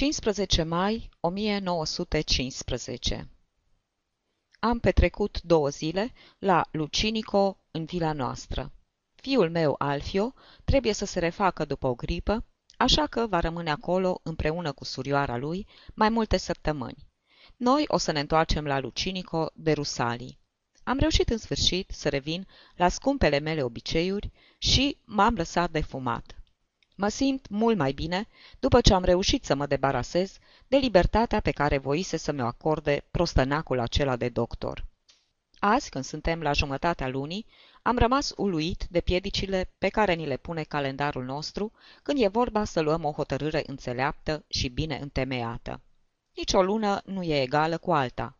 15 mai 1915 Am petrecut două zile la Lucinico, în vila noastră. Fiul meu, Alfio, trebuie să se refacă după o gripă, așa că va rămâne acolo împreună cu surioara lui mai multe săptămâni. Noi o să ne întoarcem la Lucinico de Rusalii. Am reușit în sfârșit să revin la scumpele mele obiceiuri și m-am lăsat de fumat. Mă simt mult mai bine după ce am reușit să mă debarasez de libertatea pe care voise să mi-o acorde prostănacul acela de doctor. Azi, când suntem la jumătatea lunii, am rămas uluit de piedicile pe care ni le pune calendarul nostru când e vorba să luăm o hotărâre înțeleaptă și bine întemeiată. Nici o lună nu e egală cu alta.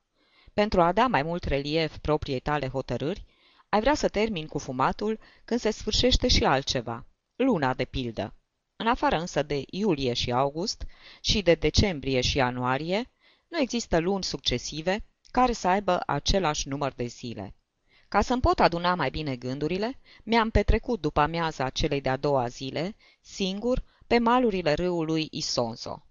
Pentru a da mai mult relief propriei tale hotărâri, ai vrea să termin cu fumatul când se sfârșește și altceva, luna de pildă. În afară însă de iulie și august și de decembrie și ianuarie, nu există luni succesive care să aibă același număr de zile. Ca să-mi pot aduna mai bine gândurile, mi-am petrecut după amiaza celei de-a doua zile, singur, pe malurile râului Isonzo.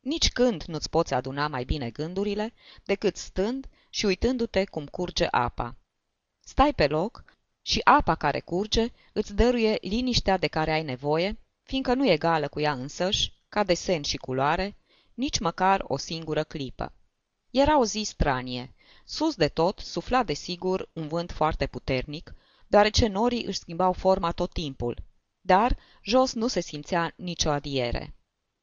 Nici când nu-ți poți aduna mai bine gândurile decât stând și uitându-te cum curge apa. Stai pe loc și apa care curge îți dăruie liniștea de care ai nevoie fiindcă nu e egală cu ea însăși, ca desen și culoare, nici măcar o singură clipă. Era o zi stranie. Sus de tot sufla de sigur un vânt foarte puternic, deoarece norii își schimbau forma tot timpul, dar jos nu se simțea nicio adiere.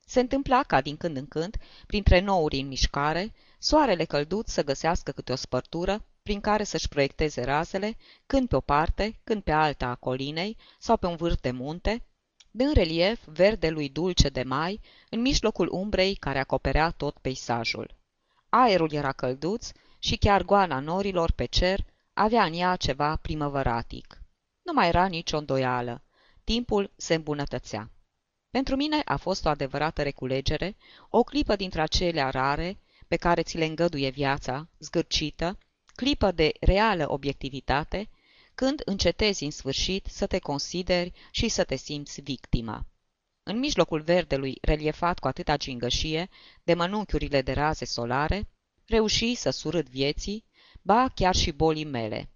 Se întâmpla ca din când în când, printre nouri în mișcare, soarele călduț să găsească câte o spărtură prin care să-și proiecteze razele, când pe o parte, când pe alta a colinei sau pe un vârf de munte, dând relief verdelui dulce de mai, în mijlocul umbrei care acoperea tot peisajul. Aerul era călduț și chiar goana norilor pe cer avea în ea ceva primăvăratic. Nu mai era nicio îndoială. Timpul se îmbunătățea. Pentru mine a fost o adevărată reculegere, o clipă dintre acelea rare pe care ți le îngăduie viața, zgârcită, clipă de reală obiectivitate, când încetezi în sfârșit să te consideri și să te simți victima. În mijlocul verdelui, reliefat cu atâta gingășie, de mănunchiurile de raze solare, reuși să surâd vieții, ba chiar și bolii mele.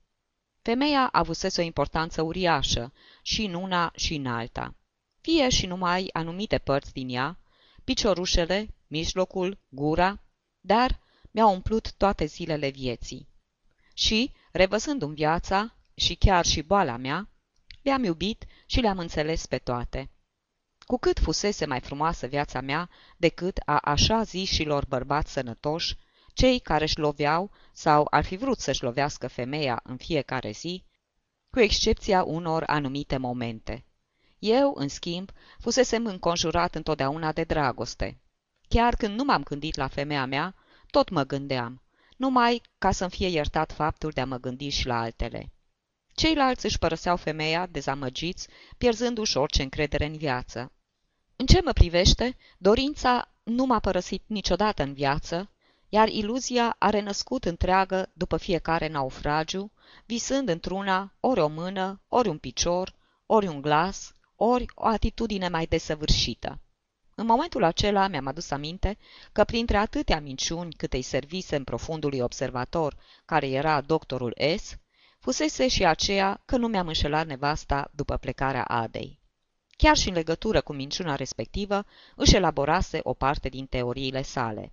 Femeia avusese o importanță uriașă, și în una și în alta. Fie și numai anumite părți din ea, piciorușele, mijlocul, gura, dar mi-au umplut toate zilele vieții. Și, revăzându-mi viața, și chiar și boala mea, le-am iubit și le-am înțeles pe toate. Cu cât fusese mai frumoasă viața mea decât a așa zișilor bărbați sănătoși, cei care își loveau sau ar fi vrut să-și lovească femeia în fiecare zi, cu excepția unor anumite momente. Eu, în schimb, fusesem înconjurat întotdeauna de dragoste. Chiar când nu m-am gândit la femeia mea, tot mă gândeam, numai ca să-mi fie iertat faptul de a mă gândi și la altele. Ceilalți își părăseau femeia, dezamăgiți, pierzându-și orice încredere în viață. În ce mă privește, dorința nu m-a părăsit niciodată în viață, iar iluzia a renăscut întreagă după fiecare naufragiu, visând într-una ori o mână, ori un picior, ori un glas, ori o atitudine mai desăvârșită. În momentul acela mi-am adus aminte că printre atâtea minciuni câte îi servise în profundului observator, care era doctorul S, fusese și aceea că nu mi-am înșelat nevasta după plecarea Adei. Chiar și în legătură cu minciuna respectivă, își elaborase o parte din teoriile sale.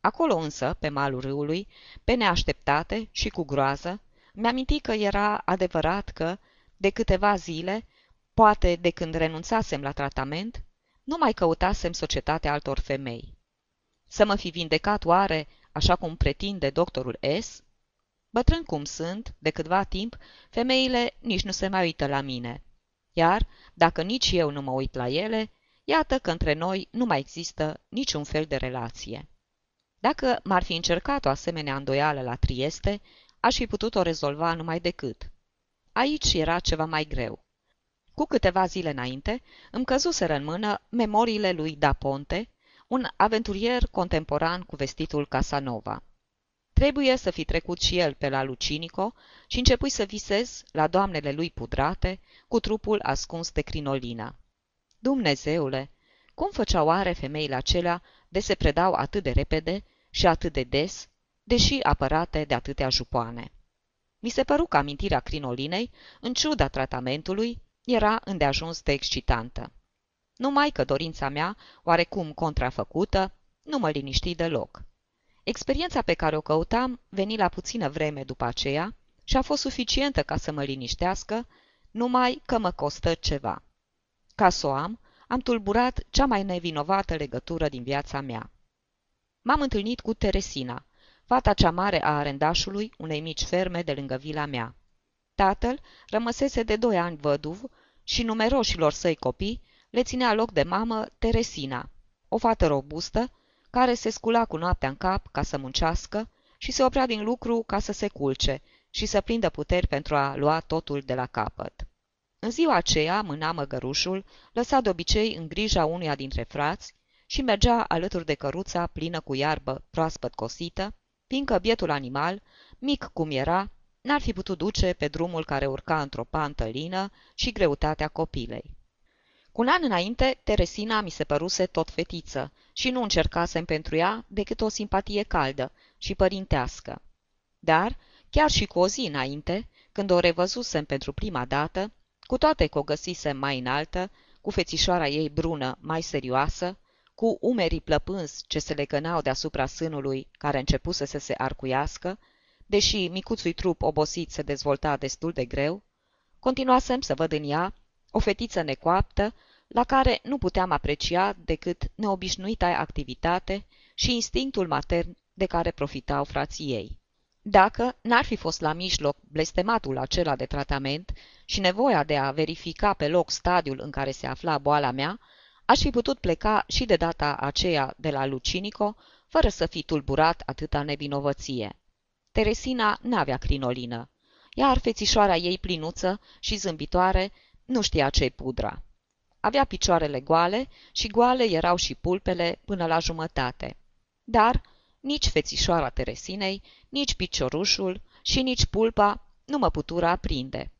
Acolo însă, pe malul râului, pe neașteptate și cu groază, mi-am că era adevărat că, de câteva zile, poate de când renunțasem la tratament, nu mai căutasem societatea altor femei. Să mă fi vindecat oare, așa cum pretinde doctorul S, Bătrân cum sunt, de câtva timp, femeile nici nu se mai uită la mine. Iar, dacă nici eu nu mă uit la ele, iată că între noi nu mai există niciun fel de relație. Dacă m-ar fi încercat o asemenea îndoială la Trieste, aș fi putut-o rezolva numai decât. Aici era ceva mai greu. Cu câteva zile înainte, îmi căzuseră în mână memoriile lui Da Ponte, un aventurier contemporan cu vestitul Casanova. Trebuie să fi trecut și el pe la Lucinico și începui să visez la doamnele lui pudrate, cu trupul ascuns de crinolina. Dumnezeule, Cum făceau oare femeile acelea de se predau atât de repede și atât de des, deși apărate de atâtea jupoane? Mi se păru că amintirea crinolinei, în ciuda tratamentului, era îndeajuns de excitantă. Numai că dorința mea, oarecum contrafăcută, nu mă liniști deloc. Experiența pe care o căutam veni la puțină vreme după aceea și a fost suficientă ca să mă liniștească, numai că mă costă ceva. Ca să o am, am tulburat cea mai nevinovată legătură din viața mea. M-am întâlnit cu Teresina, fata cea mare a arendașului unei mici ferme de lângă vila mea. Tatăl rămăsese de doi ani văduv și numeroșilor săi copii le ținea loc de mamă Teresina, o fată robustă, care se scula cu noaptea în cap ca să muncească și se oprea din lucru ca să se culce și să prindă puteri pentru a lua totul de la capăt. În ziua aceea mâna măgărușul, lăsat de obicei în grija unuia dintre frați, și mergea alături de căruța plină cu iarbă proaspăt cosită, fiindcă bietul animal, mic cum era, n-ar fi putut duce pe drumul care urca într-o pantă lină și greutatea copilei. Cu un an înainte, Teresina mi se păruse tot fetiță și nu încercasem pentru ea decât o simpatie caldă și părintească. Dar, chiar și cu o zi înainte, când o revăzusem pentru prima dată, cu toate că o găsisem mai înaltă, cu fețișoara ei brună mai serioasă, cu umerii plăpânzi ce se legănau deasupra sânului care începuse să se arcuiască, deși micuțui trup obosit se dezvolta destul de greu, continuasem să văd în ea o fetiță necoaptă, la care nu puteam aprecia decât neobișnuita activitate și instinctul matern de care profitau frații ei. Dacă n-ar fi fost la mijloc blestematul acela de tratament și nevoia de a verifica pe loc stadiul în care se afla boala mea, aș fi putut pleca și de data aceea de la Lucinico, fără să fi tulburat atâta nevinovăție. Teresina n-avea crinolină, iar fețișoara ei plinuță și zâmbitoare nu știa ce pudra. Avea picioarele goale și goale erau și pulpele până la jumătate. Dar nici fețișoara Teresinei, nici piciorușul și nici pulpa nu mă putură aprinde.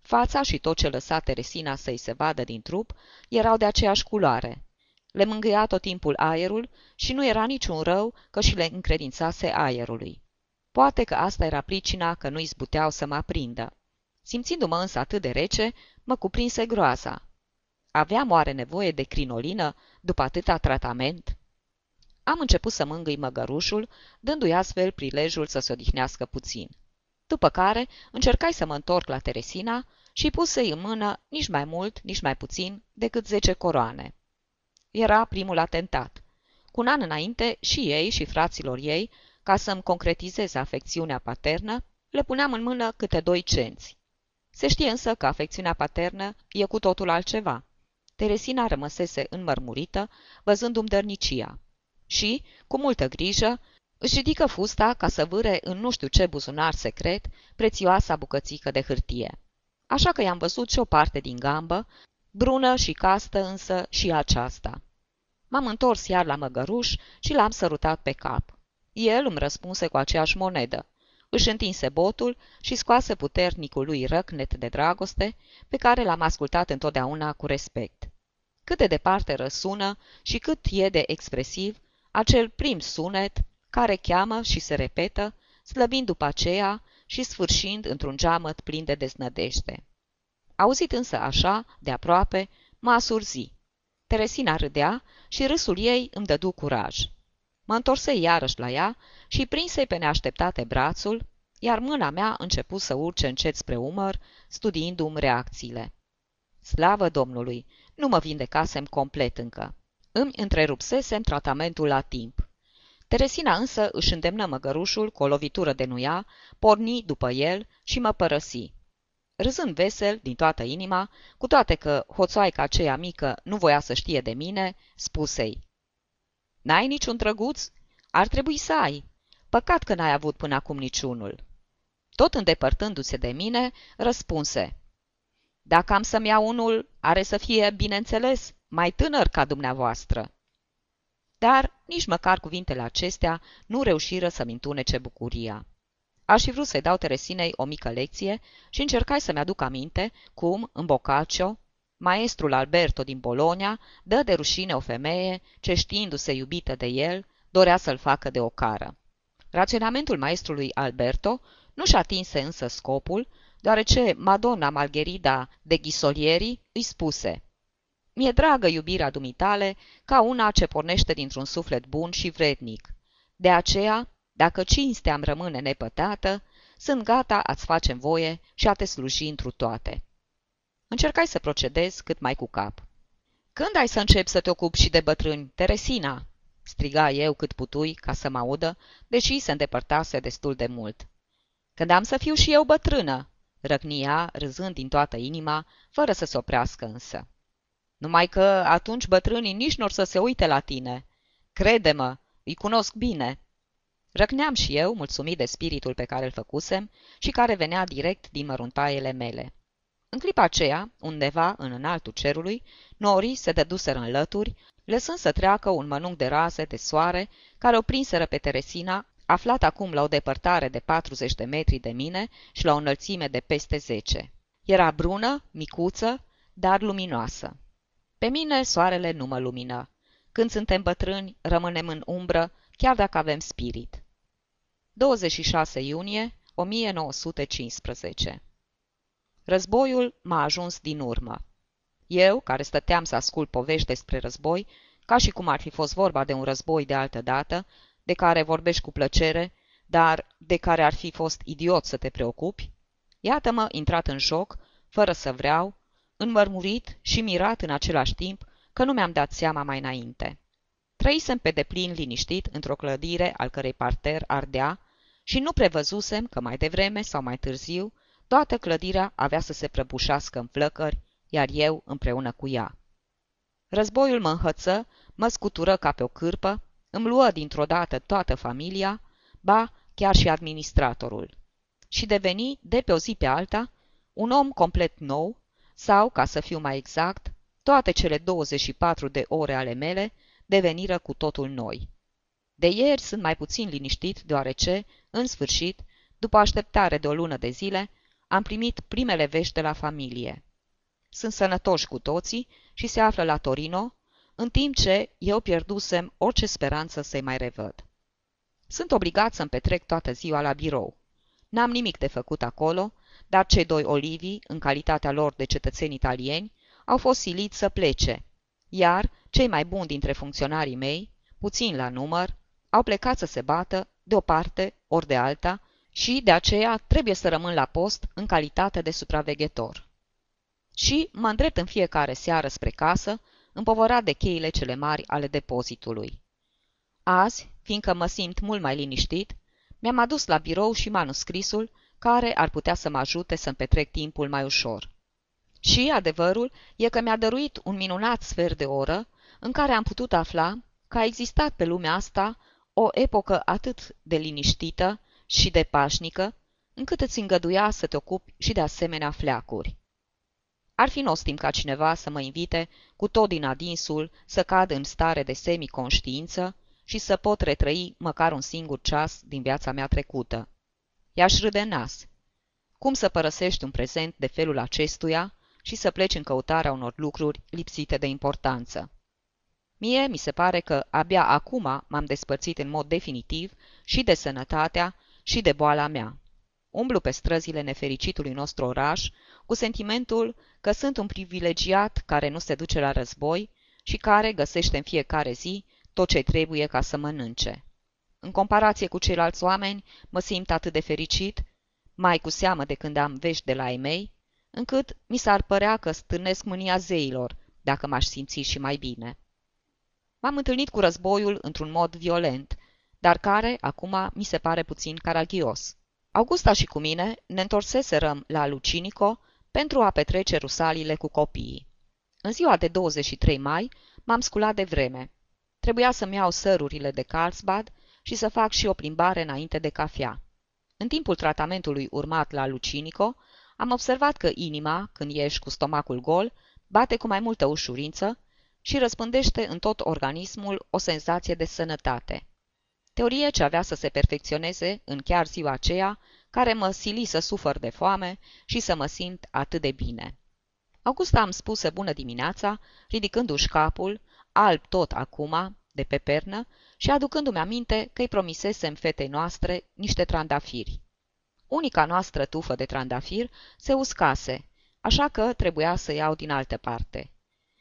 Fața și tot ce lăsa Teresina să-i se vadă din trup erau de aceeași culoare. Le mângâia tot timpul aerul și nu era niciun rău că și le încredințase aerului. Poate că asta era pricina că nu izbuteau să mă aprindă. Simțindu-mă însă atât de rece, mă cuprinse groaza. Aveam oare nevoie de crinolină după atâta tratament? Am început să mângâi măgărușul, dându-i astfel prilejul să se odihnească puțin. După care încercai să mă întorc la Teresina și puse-i în mână nici mai mult, nici mai puțin decât zece coroane. Era primul atentat. Cu un an înainte, și ei și fraților ei, ca să-mi concretizeze afecțiunea paternă, le puneam în mână câte doi cenți. Se știe însă că afecțiunea paternă e cu totul altceva. Teresina rămăsese înmărmurită, văzându-mi dărnicia. Și, cu multă grijă, își ridică fusta ca să vâre în nu știu ce buzunar secret prețioasa bucățică de hârtie. Așa că i-am văzut și o parte din gambă, brună și castă însă și aceasta. M-am întors iar la măgăruș și l-am sărutat pe cap. El îmi răspunse cu aceeași monedă. Își întinse botul și scoase puternicul lui răcnet de dragoste, pe care l-am ascultat întotdeauna cu respect. Cât de departe răsună și cât e de expresiv acel prim sunet care cheamă și se repetă, slăbind după aceea și sfârșind într-un geamăt plin de deznădejde. Auzit însă așa, de aproape, m-a surzi. Teresina râdea și râsul ei îmi dădu curaj. Mă întorse iarăși la ea și prinse pe neașteptate brațul, iar mâna mea început să urce încet spre umăr, studiindu-mi reacțiile. Slavă Domnului! Nu mă vindecasem complet încă. Îmi întrerupsesem tratamentul la timp. Teresina însă își îndemnă măgărușul cu o lovitură de nuia, porni după el și mă părăsi. Râzând vesel, din toată inima, cu toate că hoțoaica aceea mică nu voia să știe de mine, spusei. N-ai niciun drăguț? Ar trebui să ai. Păcat că n-ai avut până acum niciunul. Tot îndepărtându-se de mine, răspunse. Dacă am să-mi iau unul, are să fie, bineînțeles, mai tânăr ca dumneavoastră. Dar nici măcar cuvintele acestea nu reușiră să-mi întunece bucuria. Aș fi vrut să-i dau Teresinei o mică lecție și încercai să-mi aduc aminte cum, în Boccaccio, Maestrul Alberto din Bologna dă de rușine o femeie ce, știindu-se iubită de el, dorea să-l facă de ocară. Raționamentul maestrului Alberto nu și atinse însă scopul, deoarece Madonna Margherida de Ghisolieri îi spuse Mi-e dragă iubirea dumitale ca una ce pornește dintr-un suflet bun și vrednic. De aceea, dacă cinstea îmi rămâne nepătată, sunt gata a-ți face voie și a te sluji întru toate. Încercai să procedezi cât mai cu cap. Când ai să începi să te ocupi și de bătrâni, Teresina?" striga eu cât putui ca să mă audă, deși se îndepărtase destul de mult. Când am să fiu și eu bătrână, răgnia, râzând din toată inima, fără să se oprească însă. Numai că atunci bătrânii nici nu să se uite la tine. Crede-mă, îi cunosc bine. Răgneam și eu, mulțumit de spiritul pe care îl făcusem și care venea direct din măruntaiele mele. În clipa aceea, undeva în înaltul cerului, norii se dăduseră în lături, lăsând să treacă un mănunc de raze de soare care o prinseră pe Teresina, aflat acum la o depărtare de 40 de metri de mine și la o înălțime de peste 10. Era brună, micuță, dar luminoasă. Pe mine soarele nu mă lumină. Când suntem bătrâni, rămânem în umbră, chiar dacă avem spirit. 26 iunie 1915 Războiul m-a ajuns din urmă. Eu, care stăteam să ascult povești despre război, ca și cum ar fi fost vorba de un război de altă dată, de care vorbești cu plăcere, dar de care ar fi fost idiot să te preocupi, iată-mă intrat în joc, fără să vreau, înmărmurit și mirat în același timp că nu mi-am dat seama mai înainte. Trăisem pe deplin liniștit într-o clădire al cărei parter ardea și nu prevăzusem că mai devreme sau mai târziu toată clădirea avea să se prăbușească în flăcări, iar eu împreună cu ea. Războiul mă înhăță, mă scutură ca pe o cârpă, îmi luă dintr-o dată toată familia, ba, chiar și administratorul. Și deveni, de pe o zi pe alta, un om complet nou, sau, ca să fiu mai exact, toate cele 24 de ore ale mele deveniră cu totul noi. De ieri sunt mai puțin liniștit, deoarece, în sfârșit, după așteptare de o lună de zile, am primit primele vești de la familie. Sunt sănătoși cu toții și se află la Torino, în timp ce eu pierdusem orice speranță să-i mai revăd. Sunt obligat să-mi petrec toată ziua la birou. N-am nimic de făcut acolo, dar cei doi Olivi, în calitatea lor de cetățeni italieni, au fost siliți să plece, iar cei mai buni dintre funcționarii mei, puțin la număr, au plecat să se bată, de o parte ori de alta, și de aceea trebuie să rămân la post în calitate de supraveghetor. Și mă îndrept în fiecare seară spre casă, împovărat de cheile cele mari ale depozitului. Azi, fiindcă mă simt mult mai liniștit, mi-am adus la birou și manuscrisul care ar putea să mă ajute să-mi petrec timpul mai ușor. Și adevărul e că mi-a dăruit un minunat sfert de oră în care am putut afla că a existat pe lumea asta o epocă atât de liniștită și de pașnică, încât îți îngăduia să te ocupi și de asemenea fleacuri. Ar fi nostim ca cineva să mă invite, cu tot din adinsul, să cad în stare de semiconștiință și să pot retrăi măcar un singur ceas din viața mea trecută. I-aș râde nas. Cum să părăsești un prezent de felul acestuia și să pleci în căutarea unor lucruri lipsite de importanță? Mie mi se pare că abia acum m-am despărțit în mod definitiv și de sănătatea și de boala mea. Umblu pe străzile nefericitului nostru oraș cu sentimentul că sunt un privilegiat care nu se duce la război și care găsește în fiecare zi tot ce trebuie ca să mănânce. În comparație cu ceilalți oameni, mă simt atât de fericit, mai cu seamă de când am vești de la ei mei, încât mi s-ar părea că stârnesc mânia zeilor, dacă m-aș simți și mai bine. M-am întâlnit cu războiul într-un mod violent, dar care, acum, mi se pare puțin caragios. Augusta și cu mine ne întorseserăm la Lucinico pentru a petrece rusalile cu copiii. În ziua de 23 mai m-am sculat de vreme. Trebuia să-mi iau sărurile de Carlsbad și să fac și o plimbare înainte de cafea. În timpul tratamentului urmat la Lucinico, am observat că inima, când ești cu stomacul gol, bate cu mai multă ușurință și răspândește în tot organismul o senzație de sănătate. Teorie ce avea să se perfecționeze în chiar ziua aceea, care mă sili să sufăr de foame și să mă simt atât de bine. Augusta îmi spuse bună dimineața, ridicându-și capul, alb tot acum, de pe pernă, și aducându-mi aminte că îi promisesem fetei noastre niște trandafiri. Unica noastră tufă de trandafir se uscase, așa că trebuia să iau din altă parte.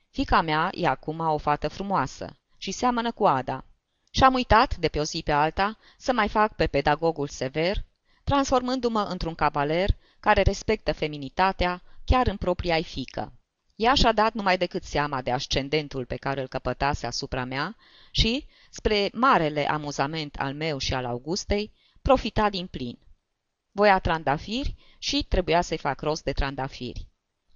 Fica mea e acum o fată frumoasă și seamănă cu Ada. Și-am uitat, de pe o zi pe alta, să mai fac pe pedagogul sever, transformându-mă într-un cavaler care respectă feminitatea chiar în propria fică. Ea și-a dat numai decât seama de ascendentul pe care îl căpătase asupra mea și, spre marele amuzament al meu și al Augustei, profita din plin. Voia trandafiri și trebuia să-i fac rost de trandafiri.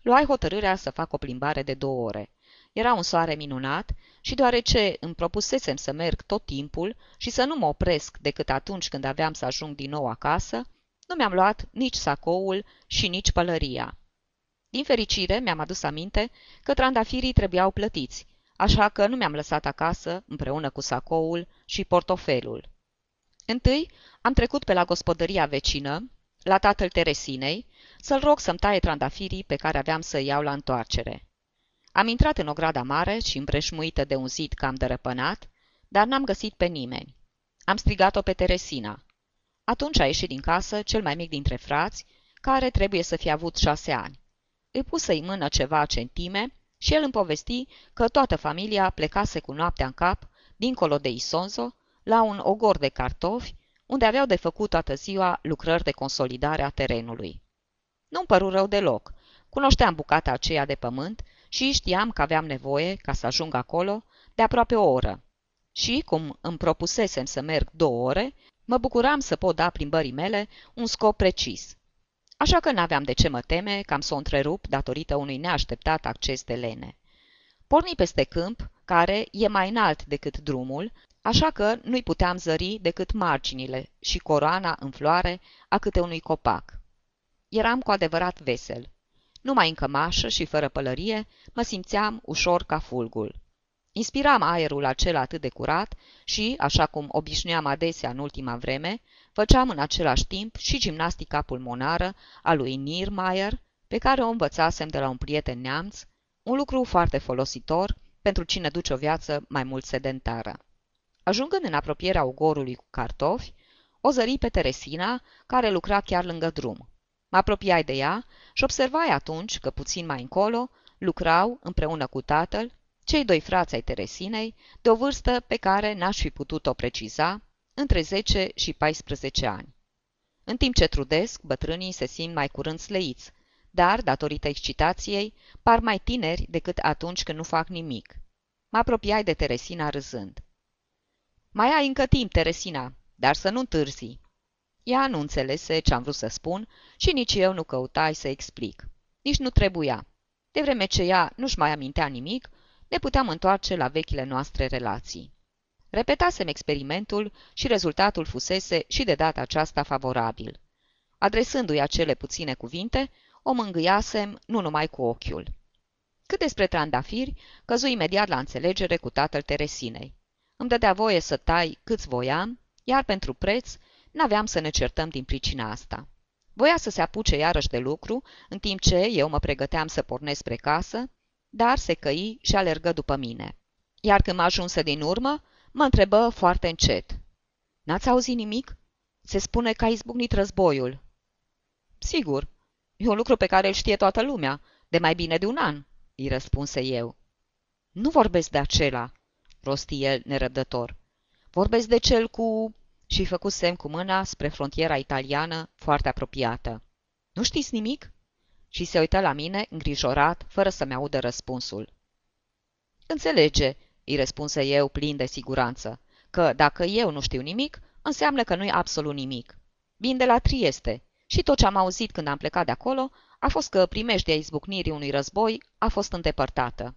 Luai hotărârea să fac o plimbare de două ore. Era un soare minunat și deoarece îmi propusesem să merg tot timpul și să nu mă opresc decât atunci când aveam să ajung din nou acasă, nu mi-am luat nici sacoul și nici pălăria. Din fericire, mi-am adus aminte că trandafirii trebuiau plătiți, așa că nu mi-am lăsat acasă, împreună cu sacoul și portofelul. Întâi am trecut pe la gospodăria vecină, la tatăl Teresinei, să-l rog să-mi taie trandafirii pe care aveam să iau la întoarcere. Am intrat în o grada mare și împreșmuită de un zid cam dărăpânat, dar n-am găsit pe nimeni. Am strigat-o pe Teresina. Atunci a ieșit din casă cel mai mic dintre frați, care trebuie să fie avut șase ani. Îi pusă în mână ceva centime și el îmi povesti că toată familia plecase cu noaptea în cap, dincolo de Isonzo, la un ogor de cartofi, unde aveau de făcut toată ziua lucrări de consolidare a terenului. Nu-mi păru rău deloc. Cunoșteam bucata aceea de pământ și știam că aveam nevoie, ca să ajung acolo, de aproape o oră. Și, cum îmi propusesem să merg două ore, mă bucuram să pot da plimbării mele un scop precis. Așa că n-aveam de ce mă teme cam să o întrerup datorită unui neașteptat acces de lene. Porni peste câmp, care e mai înalt decât drumul, așa că nu-i puteam zări decât marginile și coroana în floare a câte unui copac. Eram cu adevărat vesel. Numai în cămașă și fără pălărie, mă simțeam ușor ca fulgul. Inspiram aerul acela atât de curat și, așa cum obișnuiam adesea în ultima vreme, făceam în același timp și gimnastica pulmonară a lui Niemeyer, pe care o învățasem de la un prieten neamț, un lucru foarte folositor pentru cine duce o viață mai mult sedentară. Ajungând în apropierea ugorului cu cartofi, o zări pe Teresina, care lucra chiar lângă drum. Mă apropiai de ea și observai atunci că puțin mai încolo lucrau, împreună cu tatăl, cei doi frați ai Teresinei, de o vârstă pe care n-aș fi putut-o preciza, între 10 și 14 ani. În timp ce trudesc, bătrânii se simt mai curând sleiți, dar, datorită excitației, par mai tineri decât atunci când nu fac nimic. Mă apropiai de Teresina râzând. Mai ai încă timp, Teresina, dar să nu întârzi. Ea nu înțelese ce am vrut să spun și nici eu nu căutai să explic. Nici nu trebuia. De vreme ce ea nu-și mai amintea nimic, ne puteam întoarce la vechile noastre relații. Repetasem experimentul și rezultatul fusese și de data aceasta favorabil. Adresându-i acele puține cuvinte, o mângâiasem nu numai cu ochiul. Cât despre trandafiri, căzu imediat la înțelegere cu tatăl Teresinei. Îmi dădea voie să tai câți voiam, iar pentru preț n-aveam să ne certăm din pricina asta. Voia să se apuce iarăși de lucru, în timp ce eu mă pregăteam să pornesc spre casă, dar se căi și alergă după mine. Iar când mă ajunse din urmă, mă întrebă foarte încet. N-ați auzit nimic? Se spune că a izbucnit războiul. Sigur, e un lucru pe care îl știe toată lumea, de mai bine de un an, îi răspunse eu. Nu vorbesc de acela, rosti el nerăbdător. Vorbesc de cel cu... și făcut semn cu mâna spre frontiera italiană, foarte apropiată. Nu știți nimic? Și se uită la mine, îngrijorat, fără să-mi audă răspunsul. Înțelege, îi răspunse eu plin de siguranță, că dacă eu nu știu nimic, înseamnă că nu-i absolut nimic. Vin de la Trieste și tot ce am auzit când am plecat de acolo a fost că primejdea izbucnirii unui război a fost îndepărtată.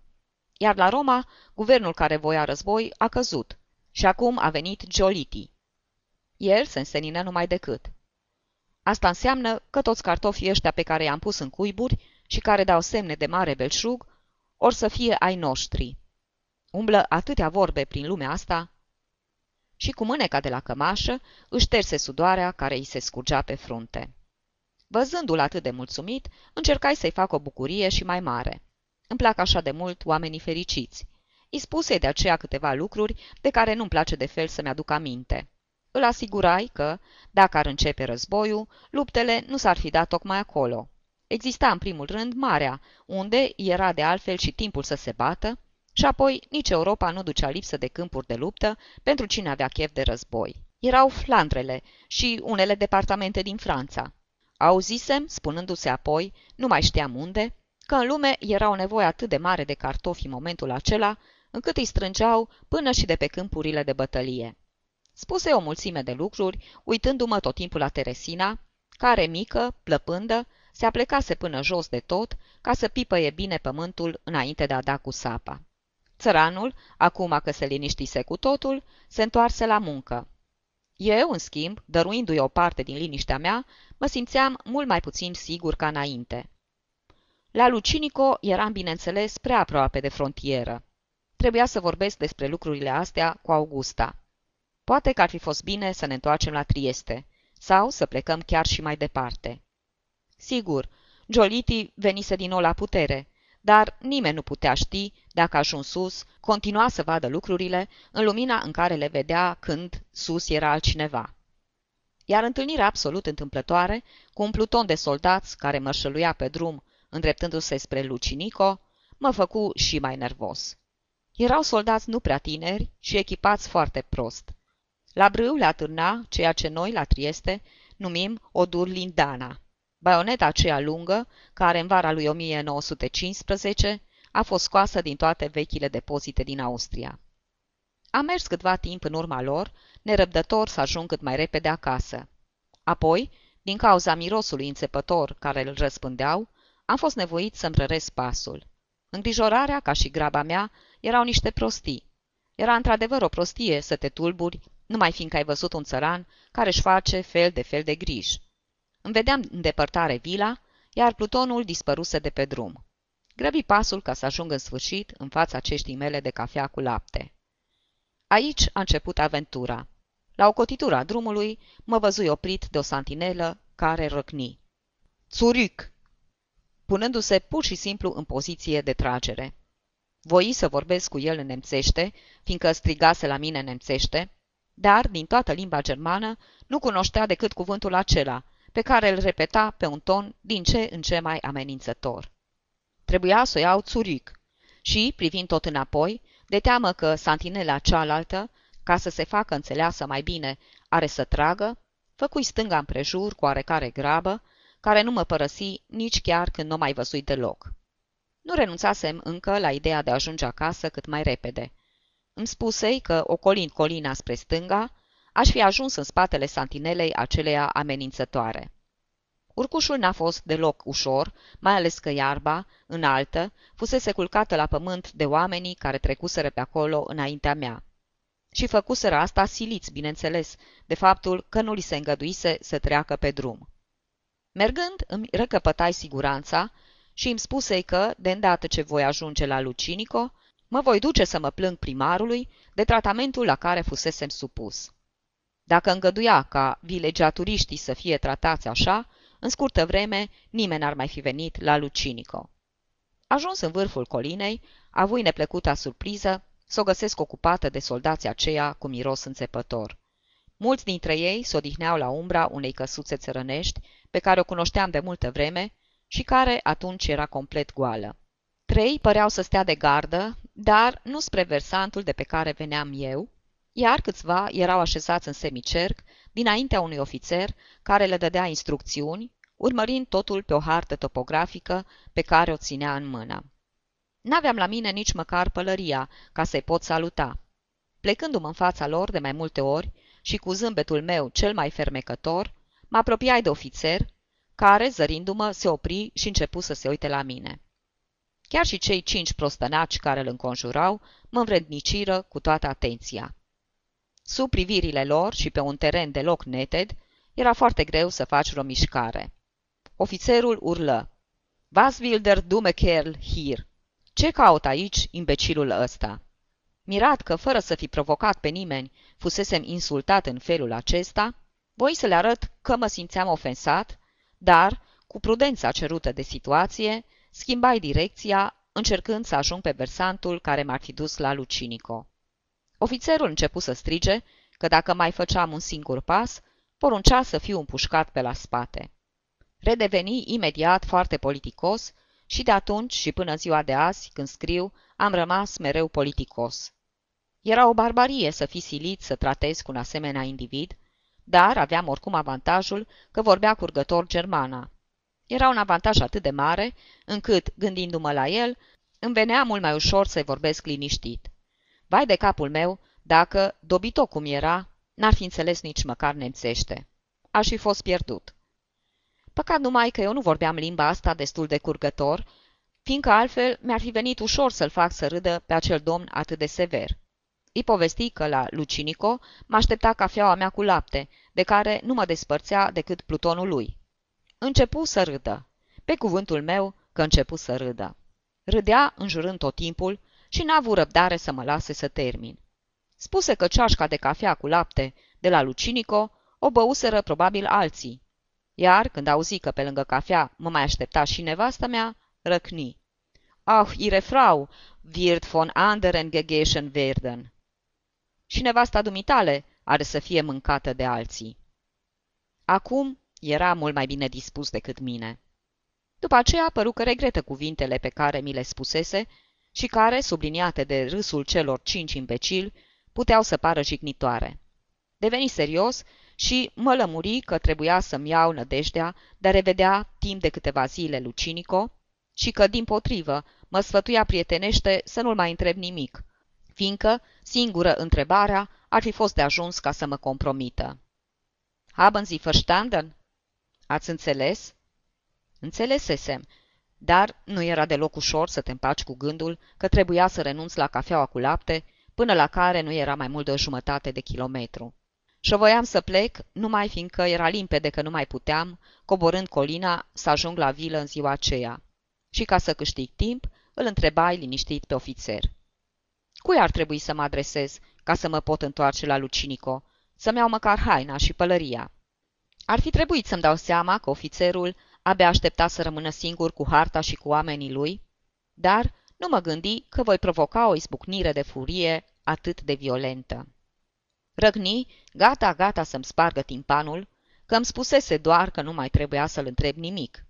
Iar la Roma, guvernul care voia război a căzut și acum a venit Gioliti. El se însenină numai decât. Asta înseamnă că toți cartofii ăștia pe care i-am pus în cuiburi și care dau semne de mare belșug, or să fie ai noștri. Umblă atâtea vorbe prin lumea asta și cu mâneca de la cămașă își terse sudoarea care îi se scurgea pe frunte. Văzându-l atât de mulțumit, încercai să-i fac o bucurie și mai mare. Îmi plac așa de mult oamenii fericiți. Îi spuse de aceea câteva lucruri de care nu-mi place de fel să-mi aduc aminte. Îl asigurai că, dacă ar începe războiul, luptele nu s-ar fi dat tocmai acolo. Exista în primul rând marea, unde era de altfel și timpul să se bată, și apoi nici Europa nu ducea lipsă de câmpuri de luptă pentru cine avea chef de război. Erau Flandrele și unele departamente din Franța. Auzisem, spunându-se apoi, nu mai știam unde, că în lume era o nevoie atât de mare de cartofi în momentul acela, încât îi strângeau până și de pe câmpurile de bătălie. Spuse o mulțime de lucruri, uitându-mă tot timpul la Teresina, care, mică, plăpândă, se aplecase până jos de tot ca să pipăie bine pământul înainte de a da cu sapa. Țăranul, acum că se liniștise cu totul, se întoarse la muncă. Eu, în schimb, dăruindu-i o parte din liniștea mea, mă simțeam mult mai puțin sigur ca înainte. La Lucinico eram, bineînțeles, prea aproape de frontieră. Trebuia să vorbesc despre lucrurile astea cu Augusta. Poate că ar fi fost bine să ne întoarcem la Trieste, sau să plecăm chiar și mai departe. Sigur, Gioliti venise din nou la putere, dar nimeni nu putea ști dacă ajuns sus, continua să vadă lucrurile în lumina în care le vedea când sus era altcineva. Iar întâlnirea absolut întâmplătoare, cu un pluton de soldați care mărșăluia pe drum, îndreptându-se spre Lucinico, mă făcu și mai nervos. Erau soldați nu prea tineri și echipați foarte prost. La brâu le atârna ceea ce noi, la Trieste, numim o durlindana. Baioneta aceea lungă, care în vara lui 1915 a fost scoasă din toate vechile depozite din Austria. Am mers câtva timp în urma lor, nerăbdător să ajung cât mai repede acasă. Apoi, din cauza mirosului înțepător care îl răspândeau, am fost nevoit să-mi răresc pasul. Îngrijorarea, ca și graba mea, erau niște prostii. Era într-adevăr o prostie să te tulburi, numai fiindcă ai văzut un țăran care își face fel de fel de griji. Îmi vedeam în depărtare vila, iar plutonul dispăruse de pe drum. Grăbi pasul ca să ajung în sfârșit în fața ceștii mele de cafea cu lapte. Aici a început aventura. La o cotitură a drumului mă văzui oprit de o santinelă care răcni. Țuric! punându-se pur și simplu în poziție de tragere. Voi să vorbesc cu el în nemțește, fiindcă strigase la mine nemțește, dar, din toată limba germană, nu cunoștea decât cuvântul acela, pe care îl repeta pe un ton din ce în ce mai amenințător. Trebuia să o iau țuric și, privind tot înapoi, de teamă că santinela cealaltă, ca să se facă înțeleasă mai bine, are să tragă, făcui stânga împrejur cu oarecare grabă, care nu mă părăsi nici chiar când nu mai văzui deloc. Nu renunțasem încă la ideea de a ajunge acasă cât mai repede. Îmi spusei că, ocolind colina spre stânga, aș fi ajuns în spatele santinelei aceleia amenințătoare. Urcușul n-a fost deloc ușor, mai ales că iarba, înaltă, fusese culcată la pământ de oamenii care trecuseră pe acolo înaintea mea. Și făcuseră asta siliți, bineînțeles, de faptul că nu li se îngăduise să treacă pe drum. Mergând, îmi recăpătai siguranța și îmi spusei că, de îndată ce voi ajunge la Lucinico, mă voi duce să mă plâng primarului de tratamentul la care fusesem supus. Dacă îngăduia ca vilegiaturiștii să fie tratați așa, în scurtă vreme nimeni n-ar mai fi venit la Lucinico. Ajuns în vârful colinei, avui neplăcuta surpriză să o găsesc ocupată de soldații aceia cu miros înțepător. Mulți dintre ei se odihneau la umbra unei căsuțe țărănești, pe care o cunoșteam de multă vreme și care atunci era complet goală. Trei păreau să stea de gardă, dar nu spre versantul de pe care veneam eu, iar câțiva erau așezați în semicerc, dinaintea unui ofițer care le dădea instrucțiuni, urmărind totul pe o hartă topografică pe care o ținea în mână. N-aveam la mine nici măcar pălăria ca să-i pot saluta. Plecându-mă în fața lor de mai multe ori și cu zâmbetul meu cel mai fermecător, mă apropiai de ofițer, care, zărindu-mă, se opri și începu să se uite la mine. Chiar și cei cinci prostănaci care îl înconjurau mă învredniciră cu toată atenția. Sub privirile lor și pe un teren deloc neted, era foarte greu să faci vreo mișcare. Ofițerul urlă. Was will der dumme Kerl hier? Ce caut aici imbecilul ăsta? Mirat că, fără să fi provocat pe nimeni, fusesem insultat în felul acesta, voi să le arăt că mă simțeam ofensat, dar, cu prudența cerută de situație, schimbai direcția, încercând să ajung pe versantul care m-ar fi dus la Lucinico. Ofițerul începu să strige că dacă mai făceam un singur pas, poruncea să fiu împușcat pe la spate. Redeveni imediat foarte politicos și de atunci și până ziua de azi, când scriu, am rămas mereu politicos. Era o barbarie să fii silit să tratezi cu un asemenea individ, dar aveam oricum avantajul că vorbea curgător germana. Era un avantaj atât de mare, încât, gândindu-mă la el, îmi venea mult mai ușor să-i vorbesc liniștit. Vai de capul meu, dacă, dobito cum era, n-ar fi înțeles nici măcar nemțește. Aș fi fost pierdut. Păcat numai că eu nu vorbeam limba asta destul de curgător, fiindcă altfel mi-ar fi venit ușor să-l fac să râdă pe acel domn atât de sever. Îi povesti că la Lucinico mă aștepta cafeaua mea cu lapte, de care nu mă despărțea decât plutonul lui. Începu să râdă. Pe cuvântul meu că începu să râdă. Râdea înjurând tot timpul și n-a avut răbdare să mă lase să termin. Spuse că ceașca de cafea cu lapte de la Lucinico o băuseră probabil alții. Iar când auzi că pe lângă cafea mă mai aștepta și nevasta mea, răcni. Ach, ihre Frau wird von anderen gegessen werden. Și nevasta dumitale are să fie mâncată de alții. Acum era mult mai bine dispus decât mine. După aceea păru că regretă cuvintele pe care mi le spusese și care, subliniate de râsul celor cinci imbecili, puteau să pară jignitoare. Deveni serios și mă lămuri că trebuia să-mi iau nădejdea de a revedea timp de câteva zile Lucinico și că, din potrivă, mă sfătuia prietenește să nu-l mai întreb nimic, fiindcă singură întrebarea ar fi fost de ajuns ca să mă compromită. Haben Sie verstanden? Ați înțeles? Înțelesesem, dar nu era deloc ușor să te împaci cu gândul că trebuia să renunți la cafeaua cu lapte, până la care nu era mai mult de o jumătate de kilometru. Și voiam să plec, numai fiindcă era limpede că nu mai puteam, coborând colina, să ajung la vilă în ziua aceea. Și ca să câștig timp, îl întrebai liniștit pe ofițer. Cui ar trebui să mă adresez ca să mă pot întoarce la Lucinico, să-mi iau măcar haina și pălăria? Ar fi trebuit să-mi dau seama că ofițerul abia aștepta să rămână singur cu harta și cu oamenii lui, dar nu mă gândi că voi provoca o izbucnire de furie atât de violentă. Răgni, gata, gata să-mi spargă timpanul, că îmi spusese doar că nu mai trebuia să-l întreb nimic.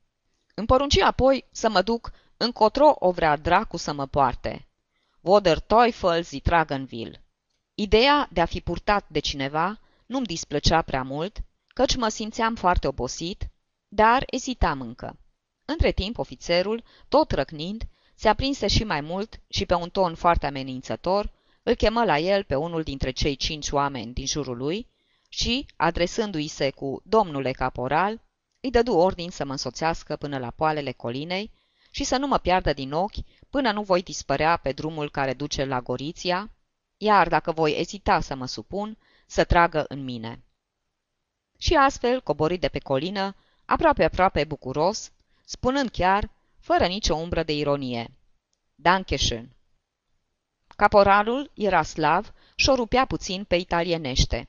Îmi porunci apoi să mă duc încotro o vrea dracu să mă poarte. Voder Teufel zi Tragenville. Ideea de a fi purtat de cineva nu-mi displăcea prea mult, căci mă simțeam foarte obosit, dar ezitam încă. Între timp, ofițerul, tot răcnind, se aprinse și mai mult și pe un ton foarte amenințător, îl chemă la el pe unul dintre cei cinci oameni din jurul lui și, adresându-i se cu domnule caporal, îi dădu ordin să mă însoțească până la poalele colinei și să nu mă piardă din ochi până nu voi dispărea pe drumul care duce la Goriția, iar dacă voi ezita să mă supun, să tragă în mine. Și astfel, coborit de pe colină, aproape-aproape bucuros, spunând chiar, fără nicio umbră de ironie, Dankeschön. Caporalul era slav și o rupea puțin pe italienește.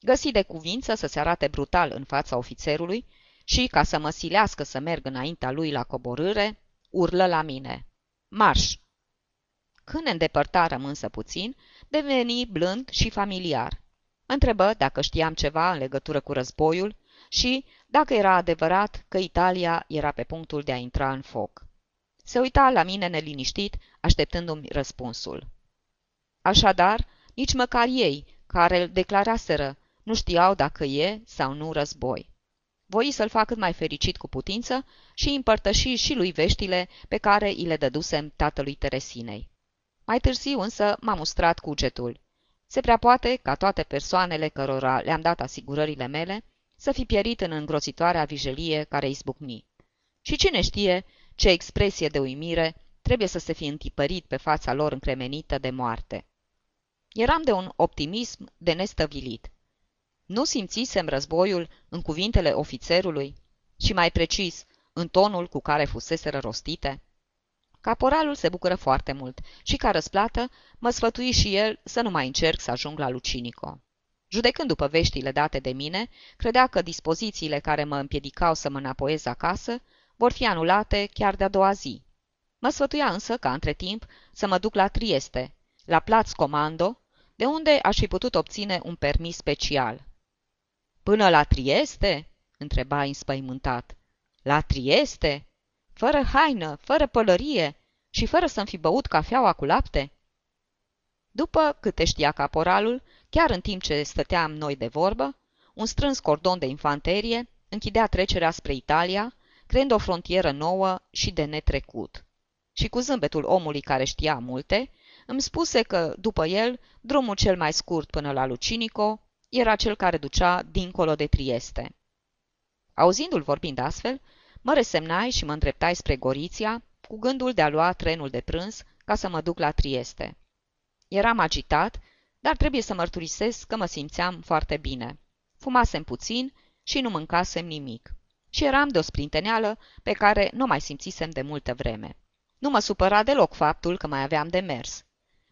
Găsi de cuvință să se arate brutal în fața ofițerului și, ca să mă silească să merg înaintea lui la coborâre, urlă la mine. Marș! Când ne îndepărtarăm însă puțin, deveni blând și familiar. Întrebă dacă știam ceva în legătură cu războiul și dacă era adevărat că Italia era pe punctul de a intra în foc. Se uita la mine neliniștit, așteptându-mi răspunsul. Așadar, nici măcar ei, care îl declaraseră, nu știau dacă e sau nu război. Voi să-l fac cât mai fericit cu putință și împărtăși și lui veștile pe care îi le dădusem tatălui Teresinei. Mai târziu însă m-a mustrat cugetul. Se prea poate ca toate persoanele cărora le-am dat asigurările mele să fi pierit în îngrozitoarea vijelie care izbucni. Și cine știe ce expresie de uimire trebuie să se fi întipărit pe fața lor încremenită de moarte. Eram de un optimism de nestăvilit. Nu simțisem războiul în cuvintele ofițerului și, mai precis, în tonul cu care fusese rostite? Caporalul se bucură foarte mult și, ca răsplată, mă sfătui și el să nu mai încerc să ajung la Lucinico. Judecând după veștile date de mine, credea că dispozițiile care mă împiedicau să mă înapoiez acasă vor fi anulate chiar de-a doua zi. Mă sfătuia însă ca între timp să mă duc la Trieste, la Plaț Comando, de unde aș fi putut obține un permis special. Până la Trieste?" întreba înspăimântat. La Trieste? Fără haină, fără pălărie și fără să-mi fi băut cafeaua cu lapte?" După câte știa caporalul, chiar în timp ce stăteam noi de vorbă, un strâns cordon de infanterie închidea trecerea spre Italia, creând o frontieră nouă și de netrecut. Și cu zâmbetul omului care știa multe, îmi spuse că, după el, drumul cel mai scurt până la Lucinico era cel care ducea dincolo de Trieste. Auzindu-l vorbind astfel, mă resemnai și mă îndreptai spre Goriția, cu gândul de a lua trenul de prânz ca să mă duc la Trieste. Eram agitat, dar trebuie să mărturisesc că mă simțeam foarte bine. Fumasem puțin și nu mâncasem nimic. Și eram de o sprinteneală pe care nu mai simțisem de multă vreme. Nu mă supăra deloc faptul că mai aveam de mers.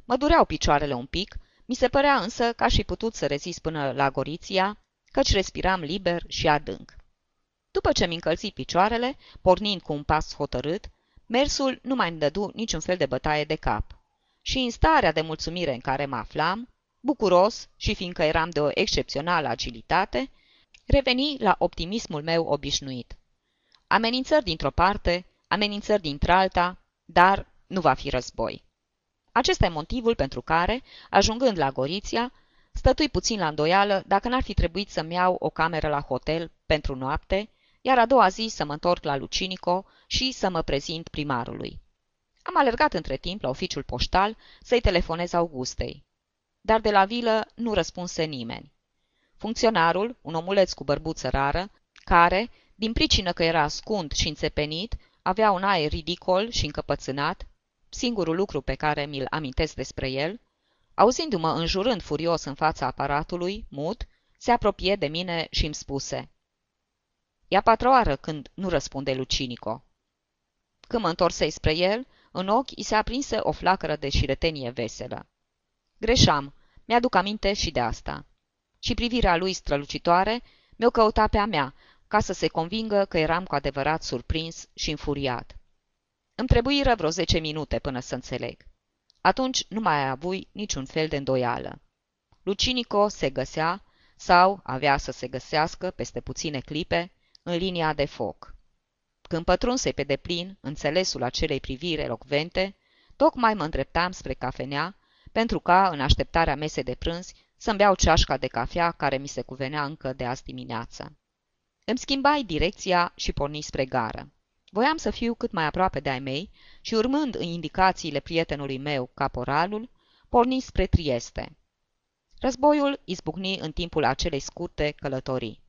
Mă dureau picioarele un pic, mi se părea însă că aș fi putut să rezist până la Goriția, căci respiram liber și adânc. După ce mi încălzi picioarele, pornind cu un pas hotărât, mersul nu mai îmi dădu niciun fel de bătaie de cap. Și în starea de mulțumire în care mă aflam, bucuros și fiindcă eram de o excepțională agilitate, reveni la optimismul meu obișnuit. Amenințări dintr-o parte, amenințări dintr-alta, dar nu va fi război. Acesta e motivul pentru care, ajungând la Goriția, stătui puțin la îndoială dacă n-ar fi trebuit să-mi iau o cameră la hotel pentru noapte, iar a doua zi să mă întorc la Lucinico și să mă prezint primarului. Am alergat între timp la oficiul poștal să-i telefonez Augustei. Dar de la vilă nu răspunse nimeni. Funcționarul, un omuleț cu bărbuță rară, care, din pricină că era ascund și înțepenit, avea un aer ridicol și încăpățânat, singurul lucru pe care mi-l amintesc despre el, auzindu-mă înjurând furios în fața aparatului, mut, se apropie de mine și îmi spuse E a patra oară când nu răspunde Lucinico. Când mă întorsei spre el, în ochi i se aprinse o flacără de șiretenie veselă. Greșam, mi-aduc aminte și de asta. Și privirea lui strălucitoare mi-o căuta pe a mea, ca să se convingă că eram cu adevărat surprins și înfuriat. Îmi trebuiră vreo zece minute până să înțeleg. Atunci nu mai avui niciun fel de îndoială. Lucinico se găsea, sau avea să se găsească peste puține clipe, în linia de foc. Când pătrunse pe deplin înțelesul acelei priviri elocvente, tocmai mă îndreptam spre cafenea, pentru ca, în așteptarea mesei de prânz, să-mi beau ceașca de cafea care mi se cuvenea încă de azi dimineață. Îmi schimbai direcția și porni spre gară. Voiam să fiu cât mai aproape de ai mei și, urmând în indicațiile prietenului meu, caporalul, porni spre Trieste. Războiul izbucni în timpul acelei scurte călătorii.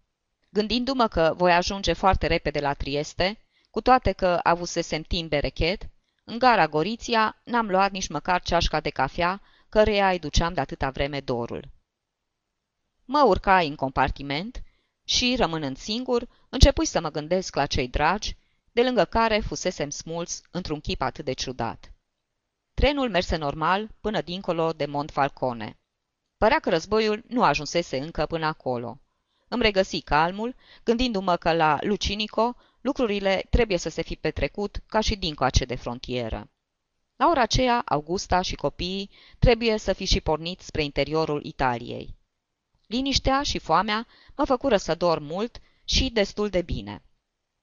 Gândindu-mă că voi ajunge foarte repede la Trieste, cu toate că avusesem timp berechet, în gara Goriția n-am luat nici măcar ceașca de cafea, căreia îi duceam de atâta vreme dorul. Mă urcai în compartiment și, rămânând singur, începui să mă gândesc la cei dragi, de lângă care fusesem smulți într-un chip atât de ciudat. Trenul merse normal până dincolo de Mont Falcone. Părea că războiul nu ajunsese încă până acolo. Îmi regăsi calmul, gândindu-mă că la Lucinico lucrurile trebuie să se fi petrecut ca și dincoace de frontieră. La ora aceea, Augusta și copiii trebuie să fi și pornit spre interiorul Italiei. Liniștea și foamea mă făcură să dorm mult și destul de bine.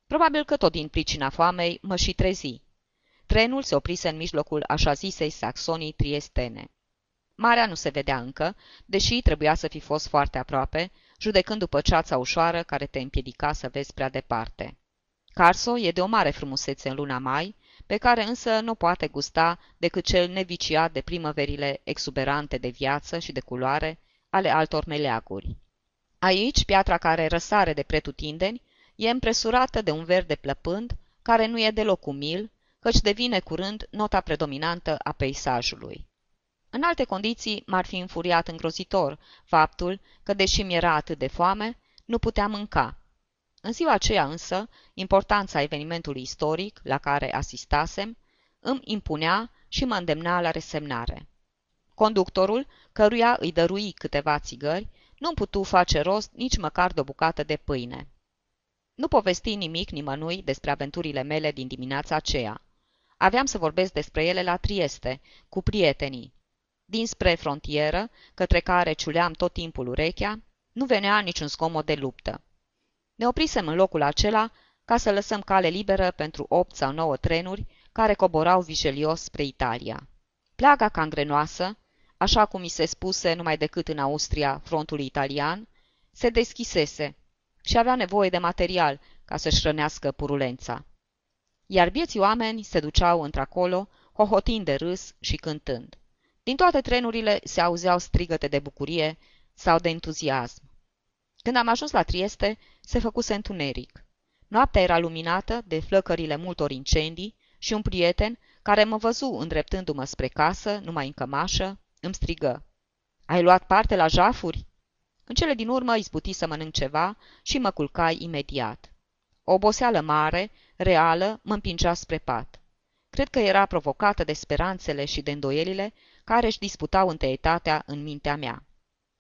Probabil că tot din pricina foamei mă și trezi. Trenul se oprise în mijlocul așa zisei saxonii triestene. Marea nu se vedea încă, deși trebuia să fi fost foarte aproape, judecând după ceața ușoară care te împiedica să vezi prea departe. Carso e de o mare frumusețe în luna mai, pe care însă nu poate gusta decât cel neviciat de primăverile exuberante de viață și de culoare ale altor meleaguri. Aici, piatra care răsare de pretutindeni e împresurată de un verde plăpând, care nu e deloc umil, căci devine curând nota predominantă a peisajului. În alte condiții m-ar fi înfuriat îngrozitor faptul că, deși mi era atât de foame, nu puteam mânca. În ziua aceea însă, importanța evenimentului istoric la care asistasem îmi impunea și mă îndemna la resemnare. Conductorul, căruia îi dărui câteva țigări, nu putu face rost nici măcar de o bucată de pâine. Nu povesti nimic nimănui despre aventurile mele din dimineața aceea. Aveam să vorbesc despre ele la Trieste, cu prietenii. Dinspre frontieră, către care ciuleam tot timpul urechea, nu venea niciun zgomot de luptă. Ne oprisem în locul acela ca să lăsăm cale liberă pentru opt sau nouă trenuri care coborau vigelios spre Italia. Plaga cangrenoasă, așa cum mi se spuse numai decât în Austria frontului italian, se deschisese și avea nevoie de material ca să-și rănească purulența. Iar vieții oameni se duceau într-acolo, hohotind de râs și cântând. Din toate trenurile se auzeau strigăte de bucurie sau de entuziasm. Când am ajuns la Trieste, se făcuse întuneric. Noaptea era luminată de flăcările multor incendii și un prieten, care mă văzu îndreptându-mă spre casă, numai în cămașă, îmi strigă. Ai luat parte la jafuri?" În cele din urmă izbuti să mănânc ceva și mă culcai imediat. O oboseală mare, reală, mă împingea spre pat. Cred că era provocată de speranțele și de îndoielile care își disputau întâietatea în mintea mea.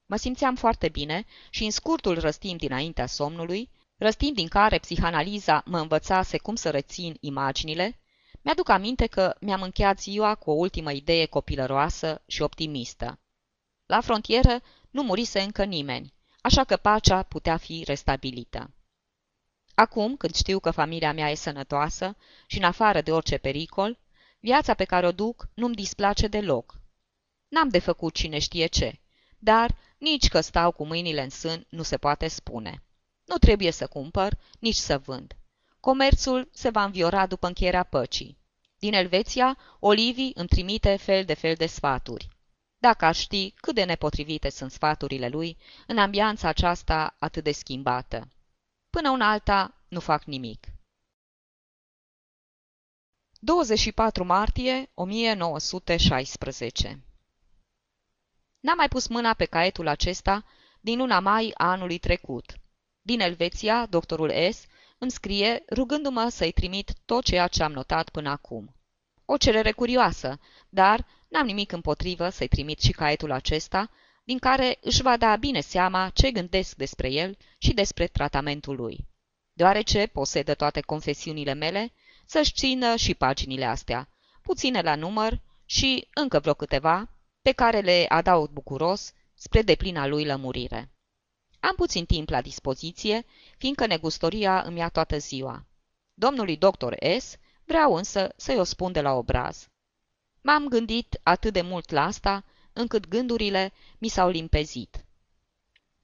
Mă simțeam foarte bine și în scurtul răstim dinaintea somnului, răstim din care psihanaliza mă învățase cum să rețin imaginile, mi-aduc aminte că mi-am încheiat ziua cu o ultimă idee copilăroasă și optimistă. La frontieră nu murise încă nimeni, așa că pacea putea fi restabilită. Acum, când știu că familia mea e sănătoasă și în afară de orice pericol, viața pe care o duc nu-mi displace deloc. N-am de făcut cine știe ce, dar nici că stau cu mâinile în sân nu se poate spune. Nu trebuie să cumpăr, nici să vând. Comerțul se va înviora după încheierea păcii. Din Elveția, Olivii îmi trimite fel de fel de sfaturi. Dacă aș ști cât de nepotrivite sunt sfaturile lui în ambianța aceasta atât de schimbată. Până una alta nu fac nimic. 24 martie 1916 N-am mai pus mâna pe caietul acesta din luna mai a anului trecut. Din Elveția, doctorul S. îmi scrie rugându-mă să-i trimit tot ceea ce am notat până acum. O cerere curioasă, dar n-am nimic împotrivă să-i trimit și caietul acesta, din care își va da bine seama ce gândesc despre el și despre tratamentul lui. Deoarece posedă toate confesiunile mele, să-și țină și paginile astea, puține la număr și încă vreo câteva, pe care le adaug bucuros spre deplina lui lămurire. Am puțin timp la dispoziție, fiindcă negustoria îmi ia toată ziua. Domnului doctor S. vreau însă să-i o spun de la obraz. M-am gândit atât de mult la asta, încât gândurile mi s-au limpezit.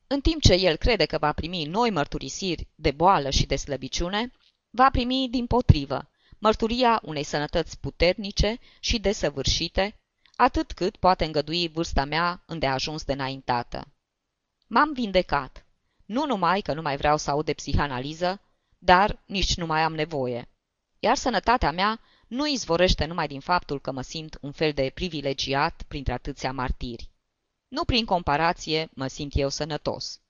În timp ce el crede că va primi noi mărturisiri de boală și de slăbiciune, va primi din potrivă mărturia unei sănătăți puternice și desăvârșite, atât cât poate îngădui vârsta mea îndeajuns de înaintată. M-am vindecat. Nu numai că nu mai vreau să aud de psihanaliză, dar nici nu mai am nevoie. Iar sănătatea mea nu izvorește numai din faptul că mă simt un fel de privilegiat printre atâția martiri. Nu prin comparație mă simt eu sănătos.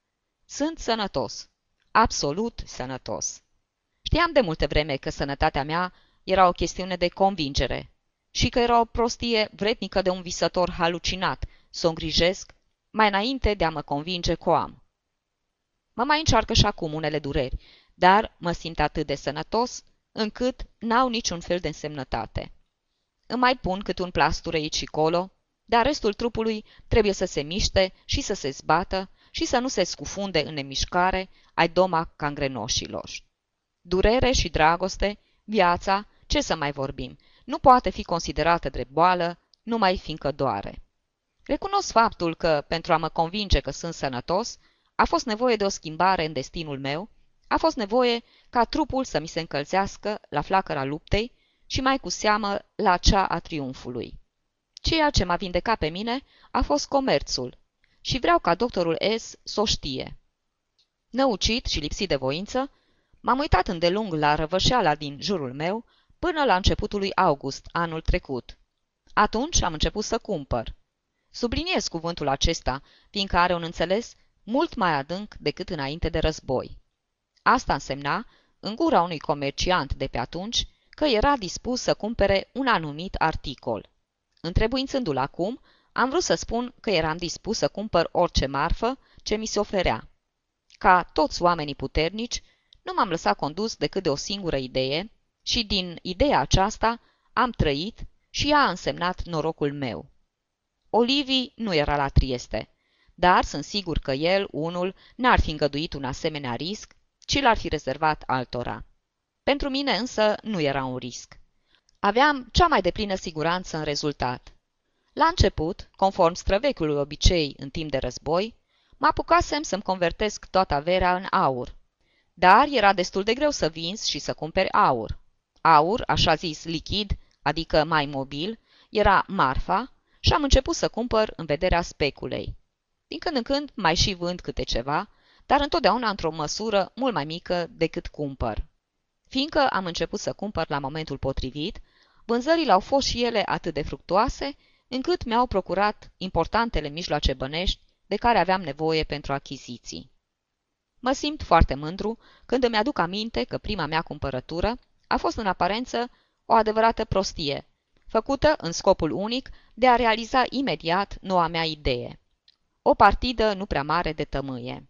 Sunt sănătos. Absolut sănătos. Știam de multe vreme că sănătatea mea era o chestiune de convingere și că era o prostie vretnică de un visător halucinat să o îngrijesc mai înainte de a mă convinge că o am. Mă mai încearcă și acum unele dureri, dar mă simt atât de sănătos încât n-au niciun fel de însemnătate. Îmi mai pun cât un plastur aici și colo, dar restul trupului trebuie să se miște și să se zbată și să nu se scufunde în nemișcare ai doma cangrenoșilor. Durere și dragoste, viața, ce să mai vorbim, nu poate fi considerată drept boală, numai fiindcă doare. Recunosc faptul că, pentru a mă convinge că sunt sănătos, a fost nevoie de o schimbare în destinul meu, a fost nevoie ca trupul să mi se încălzească la flacăra luptei și mai cu seamă la cea a triumfului. Ceea ce m-a vindecat pe mine a fost comerțul și vreau ca doctorul S să o știe. Năucit și lipsit de voință, m-am uitat îndelung la răvășeala din jurul meu până la începutul lui august anul trecut. Atunci am început să cumpăr. Subliniez cuvântul acesta, fiindcă are un înțeles mult mai adânc decât înainte de război. Asta însemna, în gura unui comerciant de pe atunci, că era dispus să cumpere un anumit articol. Întrebuințându-l acum, Am vrut să spun că eram dispus să cumpăr orice marfă ce mi se oferea. Ca toți oamenii puternici, nu m-am lăsat condus decât de o singură idee și din ideea aceasta am trăit și ea a însemnat norocul meu. Olivii nu era la Trieste, dar sunt sigur că el, unul, n-ar fi îngăduit un asemenea risc, ci l-ar fi rezervat altora. Pentru mine însă nu era un risc. Aveam cea mai deplină siguranță în rezultat. La început, conform străvechiului obicei în timp de război, mă apucasem să-mi convertesc toată averea în aur. Dar era destul de greu să vinzi și să cumperi aur. Aur, așa zis lichid, adică mai mobil, era marfa și am început să cumpăr în vederea speculei. Din când în când mai și vând câte ceva, dar întotdeauna într-o măsură mult mai mică decât cumpăr. Fiindcă am început să cumpăr la momentul potrivit, vânzările au fost și ele atât de fructuoase, încât mi-au procurat importantele mijloace bănești de care aveam nevoie pentru achiziții. Mă simt foarte mândru când îmi aduc aminte că prima mea cumpărătură a fost în aparență o adevărată prostie, făcută în scopul unic de a realiza imediat noua mea idee. O partidă nu prea mare de tămâie.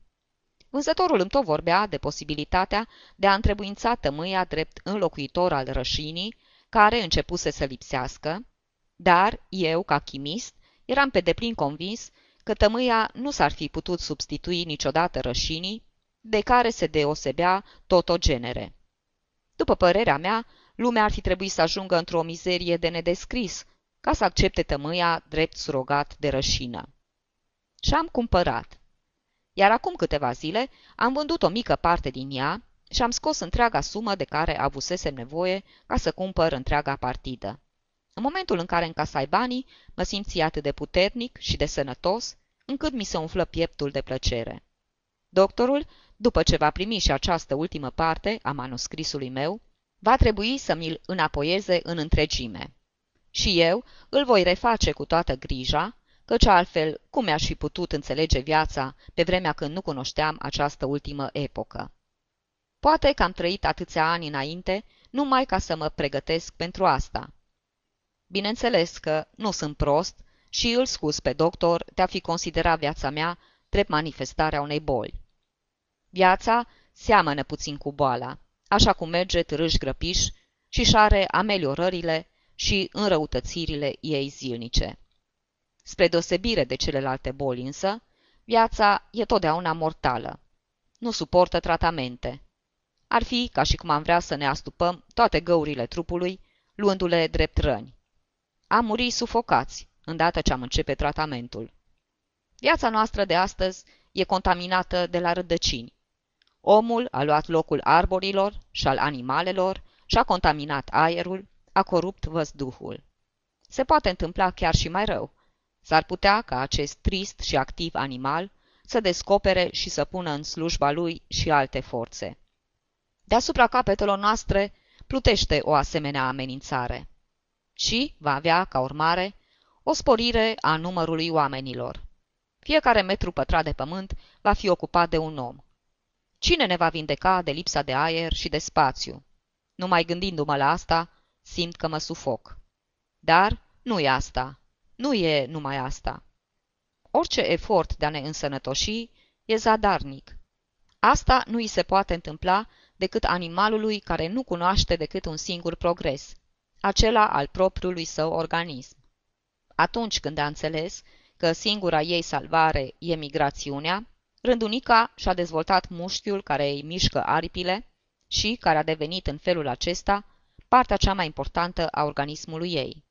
Vânzătorul îmi tot vorbea de posibilitatea de a întrebuința tămâia drept înlocuitor al rășinii, care începuse să lipsească, dar eu, ca chimist, eram pe deplin convins că tămâia nu s-ar fi putut substitui niciodată rășinii, de care se deosebea tot o genere. După părerea mea, lumea ar fi trebuit să ajungă într-o mizerie de nedescris ca să accepte tămâia drept surogat de rășină. Și am cumpărat. Iar acum câteva zile am vândut o mică parte din ea și am scos întreaga sumă de care avusesem nevoie ca să cumpăr întreaga partidă. În momentul în care încasai banii, mă simți atât de puternic și de sănătos, încât mi se umflă pieptul de plăcere. Doctorul, după ce va primi și această ultimă parte a manuscrisului meu, va trebui să mi-l înapoieze în întregime. Și eu îl voi reface cu toată grija, căci altfel cum mi-aș fi putut înțelege viața pe vremea când nu cunoșteam această ultimă epocă. Poate că am trăit atâția ani înainte numai ca să mă pregătesc pentru asta. Bineînțeles că nu sunt prost și îl scuz pe doctor de a fi considerat viața mea drept manifestarea unei boli. Viața seamănă puțin cu boala, așa cum merge târâș grăpiș și are ameliorările și înrăutățirile ei zilnice. Spre deosebire de celelalte boli însă, viața e totdeauna mortală. Nu suportă tratamente. Ar fi ca și cum am vrea să ne astupăm toate găurile trupului, luându-le drept răni. Am murit sufocați, îndată ce am începe tratamentul. Viața noastră de astăzi e contaminată de la rădăcini. Omul a luat locul arborilor și al animalelor și a contaminat aerul, a corupt văzduhul. Se poate întâmpla chiar și mai rău. S-ar putea ca acest trist și activ animal să descopere și să pună în slujba lui și alte forțe. Deasupra capetelor noastre plutește o asemenea amenințare și va avea, ca urmare, o sporire a numărului oamenilor. Fiecare metru pătrat de pământ va fi ocupat de un om. Cine ne va vindeca de lipsa de aer și de spațiu? Numai gândindu-mă la asta, simt că mă sufoc. Dar nu e asta. Nu e numai asta. Orice efort de a ne însănătoși e zadarnic. Asta nu îi se poate întâmpla decât animalului care nu cunoaște decât un singur progres, acela al propriului său organism. Atunci când a înțeles că singura ei salvare e migrațiunea, rândunica și-a dezvoltat mușchiul care îi mișcă aripile și care a devenit în felul acesta partea cea mai importantă a organismului ei.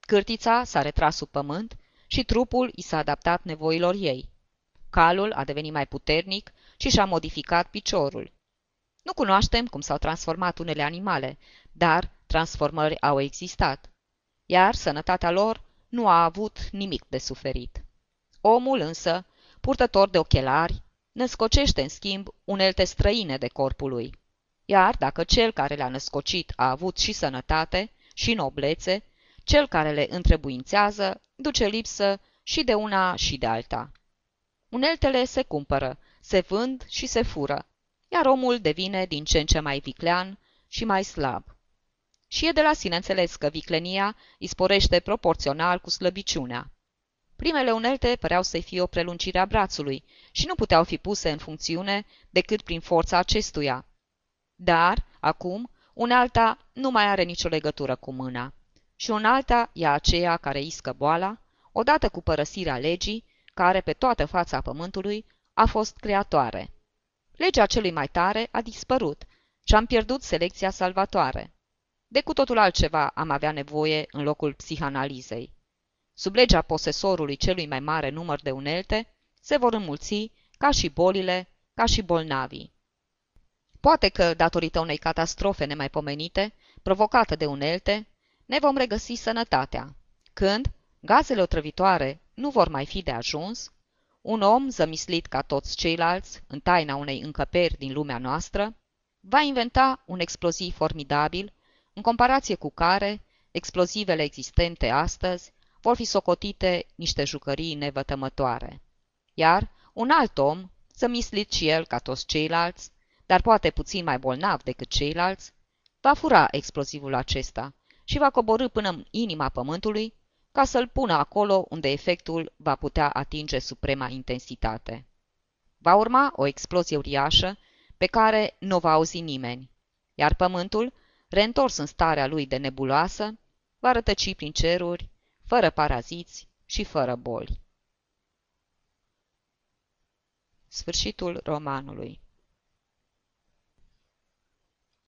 Cârtița s-a retras sub pământ și trupul i s-a adaptat nevoilor ei. Calul a devenit mai puternic și și-a modificat piciorul. Nu cunoaștem cum s-au transformat unele animale, dar transformări au existat. Iar sănătatea lor nu a avut nimic de suferit. Omul însă, purtător de ochelari, născocește în schimb unelte străine de corpul lui. Iar dacă cel care le-a născocit a avut și sănătate și noblețe, cel care le întrebuințează duce lipsă și de una și de alta. Uneltele se cumpără, se vând și se fură, iar omul devine din ce în ce mai viclean și mai slab. Și e de la sine înțeles că viclenia îi sporește proporțional cu slăbiciunea. Primele unelte păreau să fie o prelungire a brațului și nu puteau fi puse în funcțiune decât prin forța acestuia. Dar, acum, unealta nu mai are nicio legătură cu mâna. Și unealta e aceea care iscă boala, odată cu părăsirea legii, care pe toată fața pământului a fost creatoare. Legea celui mai tare a dispărut și am pierdut selecția salvatoare. De cu totul altceva am avea nevoie în locul psihanalizei. Sub legea posesorului celui mai mare număr de unelte, se vor înmulți ca și bolile, ca și bolnavii. Poate că, datorită unei catastrofe nemaipomenite, provocată de unelte, ne vom regăsi sănătatea. Când gazele otrăvitoare nu vor mai fi de ajuns, un om zămislit ca toți ceilalți, în taina unei încăperi din lumea noastră, va inventa un exploziv formidabil, în comparație cu care explozivele existente astăzi vor fi socotite niște jucării nevătămătoare. Iar un alt om, zămislit și el ca toți ceilalți, dar poate puțin mai bolnav decât ceilalți, va fura explozivul acesta și va coborâ până în inima pământului ca să-l pună acolo unde efectul va putea atinge suprema intensitate. Va urma o explozie uriașă pe care nu va auzi nimeni, iar pământul, reîntors în starea lui de nebuloasă, va rătăci prin ceruri, fără paraziți și fără boli. Sfârșitul romanului